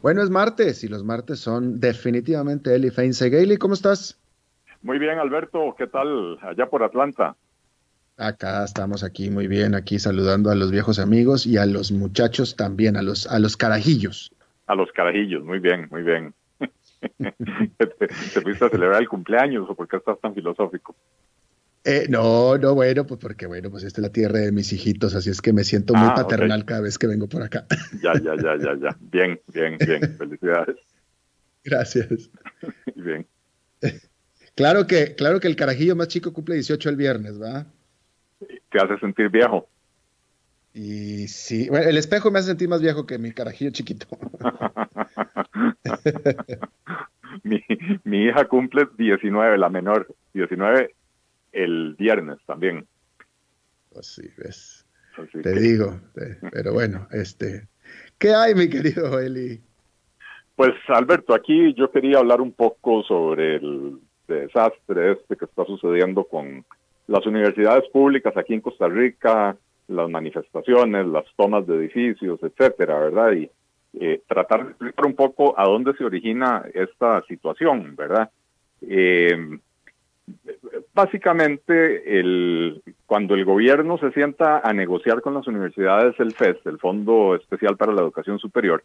Bueno, es martes y los martes son definitivamente Eli Feinse. Gailey, ¿cómo estás? Muy bien, Alberto. ¿Qué tal allá por Atlanta? Acá estamos aquí muy bien, aquí saludando a los viejos amigos y a los muchachos también, a los, a los carajillos. A los carajillos, muy bien, muy bien. ¿Te, fuiste a celebrar el cumpleaños o por qué estás tan filosófico? Eh, no, no, bueno, pues porque bueno, pues esta es la tierra de mis hijitos, así es que me siento muy ah, paternal cada vez que vengo por acá. Ya, ya, ya, ya, ya. Bien, bien, bien. Felicidades. Gracias. bien. Claro que, claro que el carajillo más chico cumple 18 el viernes, ¿va? Te hace sentir viejo. Y sí, bueno, el espejo me hace sentir más viejo que mi carajillo chiquito. mi, mi hija cumple 19, la menor, 19 el viernes también. Pues sí, ves. te digo, pero bueno, este, ¿qué hay, mi querido Eli? Pues Alberto, aquí yo quería hablar un poco sobre el desastre este que está sucediendo con las universidades públicas aquí en Costa Rica, las manifestaciones, las tomas de edificios, etcétera, ¿verdad? Y eh, tratar de explicar un poco a dónde se origina esta situación, ¿verdad? Eh, básicamente, el, cuando el gobierno se sienta a negociar con las universidades el FES, el Fondo Especial para la Educación Superior,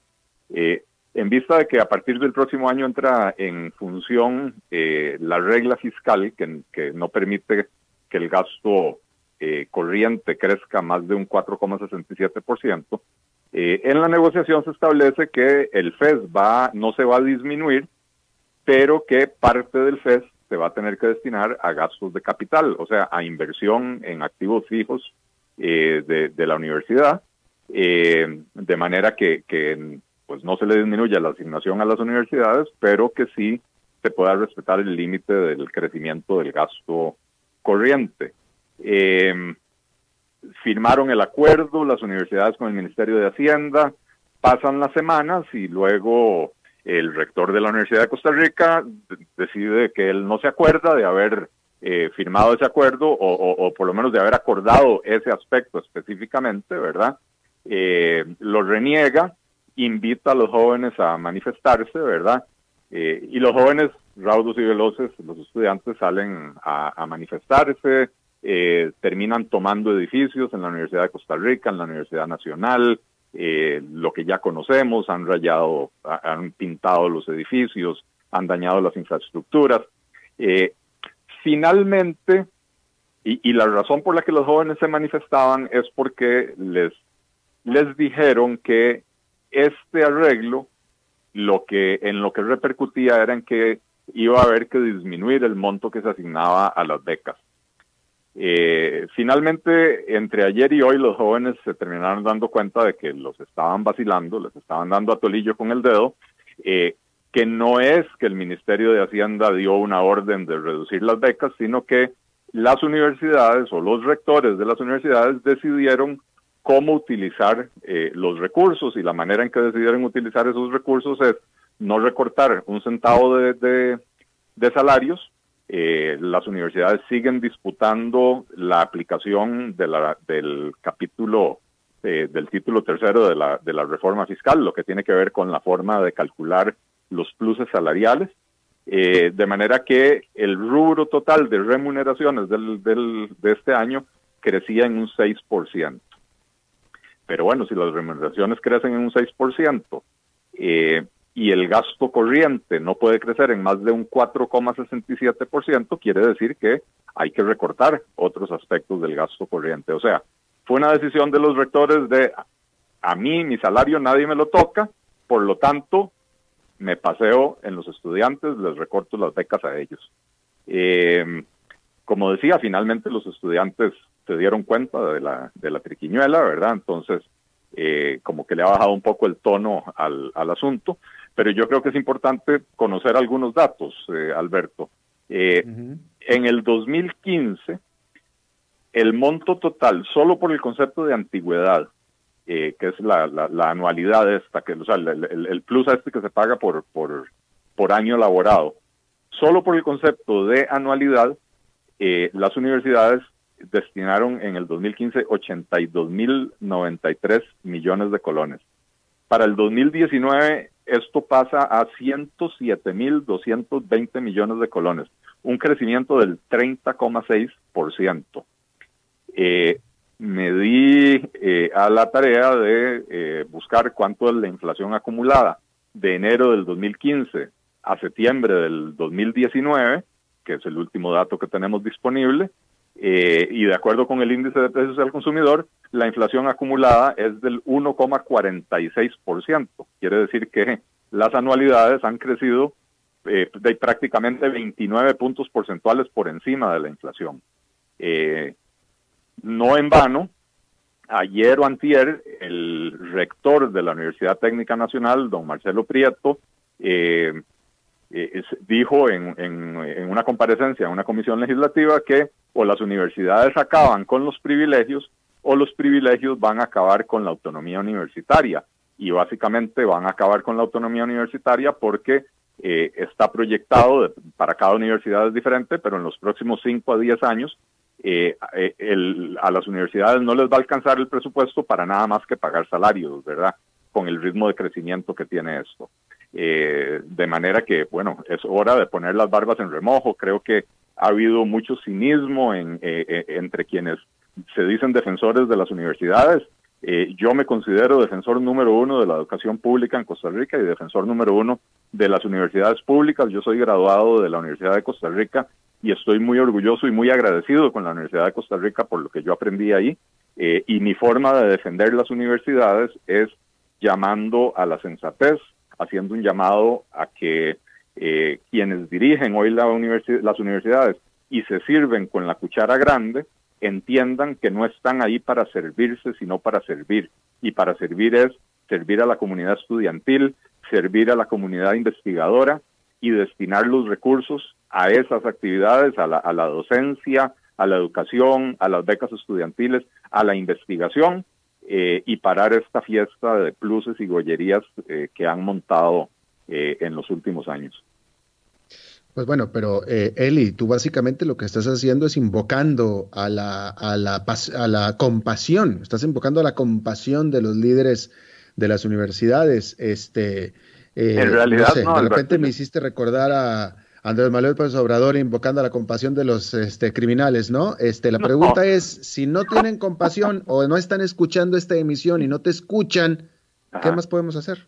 eh, en vista de que a partir del próximo año entra en función eh, la regla fiscal que, que, no permite que el gasto eh, corriente crezca más de un 4,67%, eh, en la negociación se establece que el FES va, no se va a disminuir, pero que parte del FES se va a tener que destinar a gastos de capital, o sea, a inversión en activos fijos eh, de, la universidad, de manera que, pues no se le disminuye la asignación a las universidades, pero que sí se pueda respetar el límite del crecimiento del gasto corriente. Eh, firmaron el acuerdo las universidades con el Ministerio de Hacienda, pasan las semanas y luego el rector de la Universidad de Costa Rica decide que él no se acuerda de haber eh, firmado ese acuerdo o, por lo menos de haber acordado ese aspecto específicamente, ¿verdad? Eh, lo reniega invita a los jóvenes a manifestarse, ¿verdad? Eh, y los jóvenes raudos y veloces, los estudiantes salen a, manifestarse, eh, terminan tomando edificios en la Universidad de Costa Rica, en la Universidad Nacional, eh, lo que ya conocemos, han rayado, han pintado los edificios, han dañado las infraestructuras. finalmente, y, y, la razón por la que los jóvenes se manifestaban es porque les, les dijeron que este arreglo lo que en lo que repercutía era en que iba a haber que disminuir el monto que se asignaba a las becas. Eh, finalmente, entre ayer y hoy, los jóvenes se terminaron dando cuenta de que los estaban vacilando, les estaban dando a tolillo con el dedo, eh, que no es que el Ministerio de Hacienda dio una orden de reducir las becas, sino que las universidades o los rectores de las universidades decidieron cómo utilizar eh, los recursos y la manera en que decidieron utilizar esos recursos es no recortar un centavo de, de, salarios. Eh, las universidades siguen disputando la aplicación de la, del capítulo eh, del título tercero de la, de la reforma fiscal, lo que tiene que ver con la forma de calcular los pluses salariales, de manera que el rubro total de remuneraciones del, del, de este año crecía en un 6%. Pero bueno, si las remuneraciones crecen en un 6% eh, y el gasto corriente no puede crecer en más de un 4,67%, quiere decir que hay que recortar otros aspectos del gasto corriente. O sea, fue una decisión de los rectores de a mí mi salario nadie me lo toca, por lo tanto me paseo en los estudiantes, les recorto las becas a ellos. Eh, como decía, finalmente los estudiantes se dieron cuenta de la, de la triquiñuela, ¿verdad? Entonces, eh, como que le ha bajado un poco el tono al, al, asunto, pero yo creo que es importante conocer algunos datos, eh, Alberto. Eh, en el 2015, el monto total, solo por el concepto de antigüedad, que es la, la, anualidad esta, que, sea, el, el, plus este que se paga por, por, año laborado, solo por el concepto de anualidad, las universidades destinaron en el 2015 82.093 millones de colones. Para el 2019 esto pasa a 107.220 millones de colones, un crecimiento del 30,6%. Eh, me di eh, a la tarea de eh, buscar cuánto es la inflación acumulada de enero del 2015 a septiembre del 2019, que es el último dato que tenemos disponible, eh, y de acuerdo con el índice de precios al consumidor, la inflación acumulada es del 1,46%. Quiere decir que las anualidades han crecido de prácticamente 29 puntos porcentuales por encima de la inflación. No en vano, ayer o antier, el rector de la Universidad Técnica Nacional, don Marcelo Prieto, eh, eh, dijo en, en, una comparecencia en una comisión legislativa que o las universidades acaban con los privilegios o los privilegios van a acabar con la autonomía universitaria. Y básicamente van a acabar con la autonomía universitaria porque eh, está proyectado, para cada universidad es diferente, pero en los próximos 5 a 10 años eh, eh a las universidades no les va a alcanzar el presupuesto para nada más que pagar salarios, ¿verdad? Con el ritmo de crecimiento que tiene esto. Eh, de manera que, bueno, es hora de poner las barbas en remojo. Creo que ha habido mucho cinismo en, eh, entre quienes se dicen defensores de las universidades. yo me considero defensor número uno de la educación pública en Costa Rica y defensor número uno de las universidades públicas. Yo soy graduado de la Universidad de Costa Rica y estoy muy orgulloso y muy agradecido con la Universidad de Costa Rica por lo que yo aprendí ahí. Eh, y mi forma de defender las universidades es llamando a la sensatez, haciendo un llamado a que eh, quienes dirigen hoy la las universidades y se sirven con la cuchara grande, entiendan que no están ahí para servirse, sino para servir. Y para servir es servir a la comunidad estudiantil, servir a la comunidad investigadora y destinar los recursos a esas actividades, a la, docencia, a la educación, a las becas estudiantiles, a la investigación eh, y parar esta fiesta de pluses y gollerías eh, que han montado eh, en los últimos años. Pues bueno, pero Eli, tú básicamente lo que estás haciendo es invocando a la, a la, a la compasión, estás invocando a la compasión de los líderes de las universidades. Este, en realidad, no, de repente me hiciste recordar a, Andrés Manuel Pérez Obrador invocando a la compasión de los este, criminales, ¿no? Este, la pregunta es, si no tienen compasión o no están escuchando esta emisión y no te escuchan, ¿qué más podemos hacer?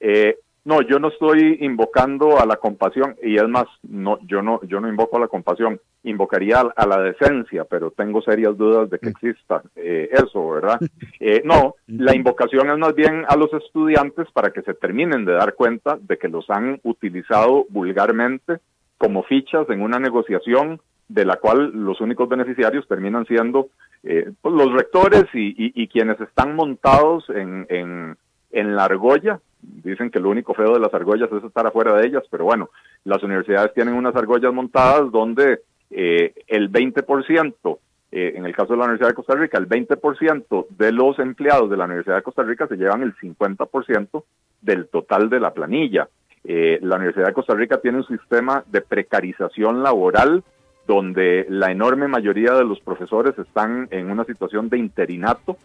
Eh, no, yo no estoy invocando a la compasión y es más, no, yo no, yo no invoco a la compasión, invocaría a, la decencia, pero tengo serias dudas de que mm. exista eh, eso, ¿verdad? Eh, no, la invocación es más bien a los estudiantes para que se terminen de dar cuenta de que los han utilizado vulgarmente como fichas en una negociación de la cual los únicos beneficiarios terminan siendo eh, pues, los rectores y, quienes están montados en, en, en la argolla dicen que lo único feo de las argollas es estar afuera de ellas, pero bueno, las universidades tienen unas argollas montadas donde eh, el 20%, eh, en el caso de la Universidad de Costa Rica, el 20% de los empleados de la Universidad de Costa Rica se llevan el 50% del total de la planilla. Eh, la Universidad de Costa Rica tiene un sistema de precarización laboral donde la enorme mayoría de los profesores están en una situación de interinato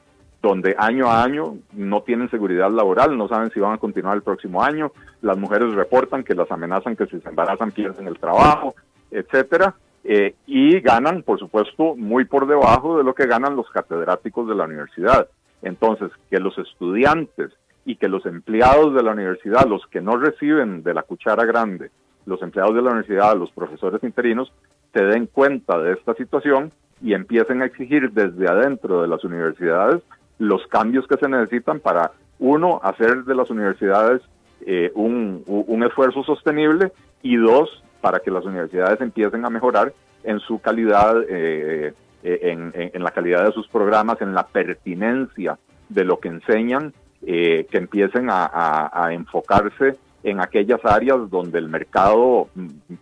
donde año a año no tienen seguridad laboral, no saben si van a continuar el próximo año, las mujeres reportan que las amenazan que si se embarazan pierden el trabajo, etcétera, eh, y ganan, por supuesto, muy por debajo de lo que ganan los catedráticos de la universidad. Entonces, que los estudiantes y que los empleados de la universidad, los que no reciben de la cuchara grande, los empleados de la universidad, los profesores interinos, se den cuenta de esta situación y empiecen a exigir desde adentro de las universidades los cambios que se necesitan para, uno, hacer de las universidades eh, un, un, esfuerzo sostenible y dos, para que las universidades empiecen a mejorar en su calidad, eh, eh, en, en, la calidad de sus programas, en la pertinencia de lo que enseñan, que empiecen a, a, enfocarse en aquellas áreas donde el mercado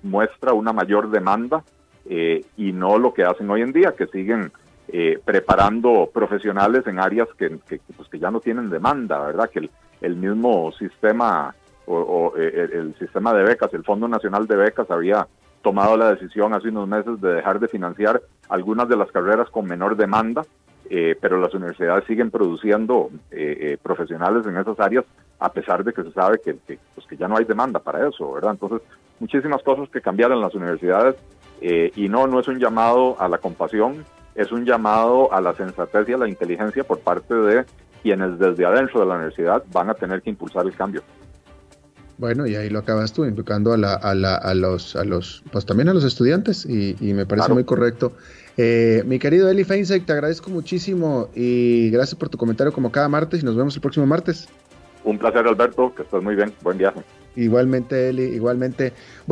muestra una mayor demanda y no lo que hacen hoy en día, que siguen eh, preparando profesionales en áreas que, pues, que, ya no tienen demanda, ¿verdad? Que el, mismo sistema o, eh, el, sistema de becas, el Fondo Nacional de Becas había tomado la decisión hace unos meses de dejar de financiar algunas de las carreras con menor demanda eh, pero las universidades siguen produciendo eh, profesionales en esas áreas a pesar de que se sabe que, pues que ya no hay demanda para eso, ¿verdad? Entonces, muchísimas cosas que cambiaron las universidades y no, no es un llamado a la compasión, es un llamado a la sensatez y a la inteligencia por parte de quienes desde adentro de la universidad van a tener que impulsar el cambio. Bueno, y ahí lo acabas tú, invocando a, la, a, la, a, los, a los, pues también a los estudiantes, y, me parece muy correcto. Eh, mi querido Eli Feinsek, te agradezco muchísimo y gracias por tu comentario como cada martes y nos vemos el próximo martes. Un placer, Alberto, que estés muy bien. Buen viaje. Igualmente, Eli, igualmente. Bueno.